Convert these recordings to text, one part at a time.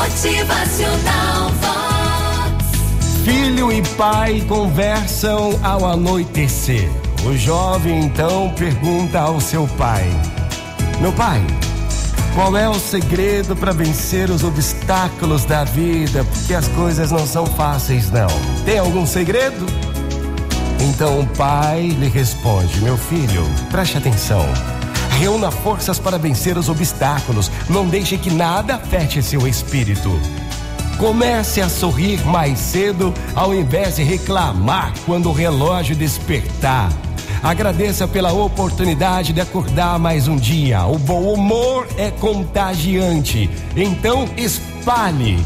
Motivacional. Filho e pai conversam ao anoitecer. O jovem então pergunta ao seu pai: Meu pai, qual é o segredo para vencer os obstáculos da vida? Porque as coisas não são fáceis, não. Tem algum segredo? Então o pai lhe responde: Meu filho, preste atenção. Reúna forças para vencer os obstáculos. Não deixe que nada afete seu espírito. Comece a sorrir mais cedo ao invés de reclamar quando o relógio despertar. Agradeça pela oportunidade de acordar mais um dia. O bom humor é contagiante. Então espalhe.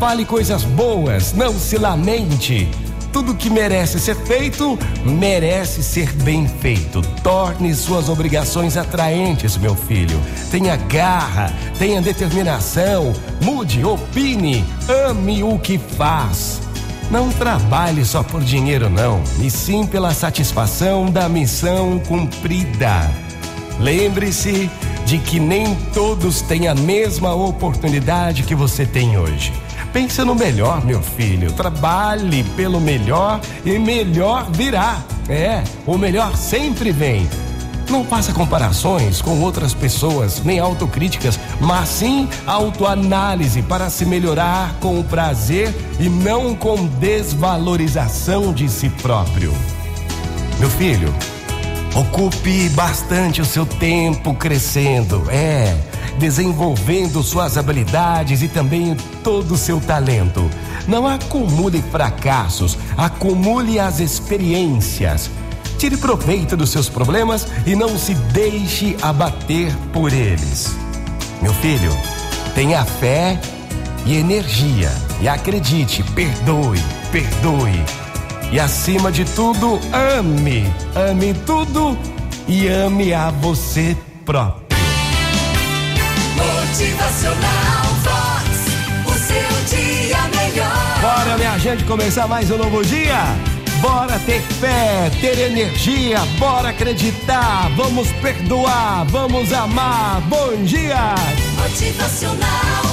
Fale coisas boas, não se lamente. Tudo que merece ser feito, merece ser bem feito. Torne suas obrigações atraentes, meu filho. Tenha garra, tenha determinação, mude, opine, ame o que faz. Não trabalhe só por dinheiro, não, e sim pela satisfação da missão cumprida. Lembre-se de que nem todos têm a mesma oportunidade que você tem hoje. Pense no melhor, meu filho. Trabalhe pelo melhor e melhor virá. É, o melhor sempre vem. Não faça comparações com outras pessoas, nem autocríticas, mas sim autoanálise para se melhorar com prazer e não com desvalorização de si próprio. Meu filho, ocupe bastante o seu tempo crescendo. É desenvolvendo suas habilidades e também todo o seu talento. Não acumule fracassos, acumule as experiências. Tire proveito dos seus problemas e não se deixe abater por eles. Meu filho, tenha fé e energia. E acredite, perdoe, perdoe. E acima de tudo, ame. Ame tudo e ame a você próprio. Motivacional Vox. O seu dia melhor. Bora, minha gente, começar mais um novo dia? Bora ter fé, ter energia, bora acreditar, vamos perdoar, vamos amar. Bom dia! Motivacional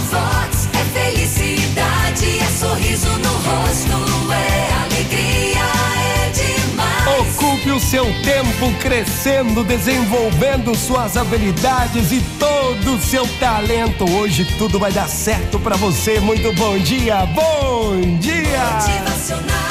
Seu tempo crescendo, desenvolvendo suas habilidades e todo o seu talento. Hoje tudo vai dar certo pra você. Muito bom dia, bom dia! Motivacional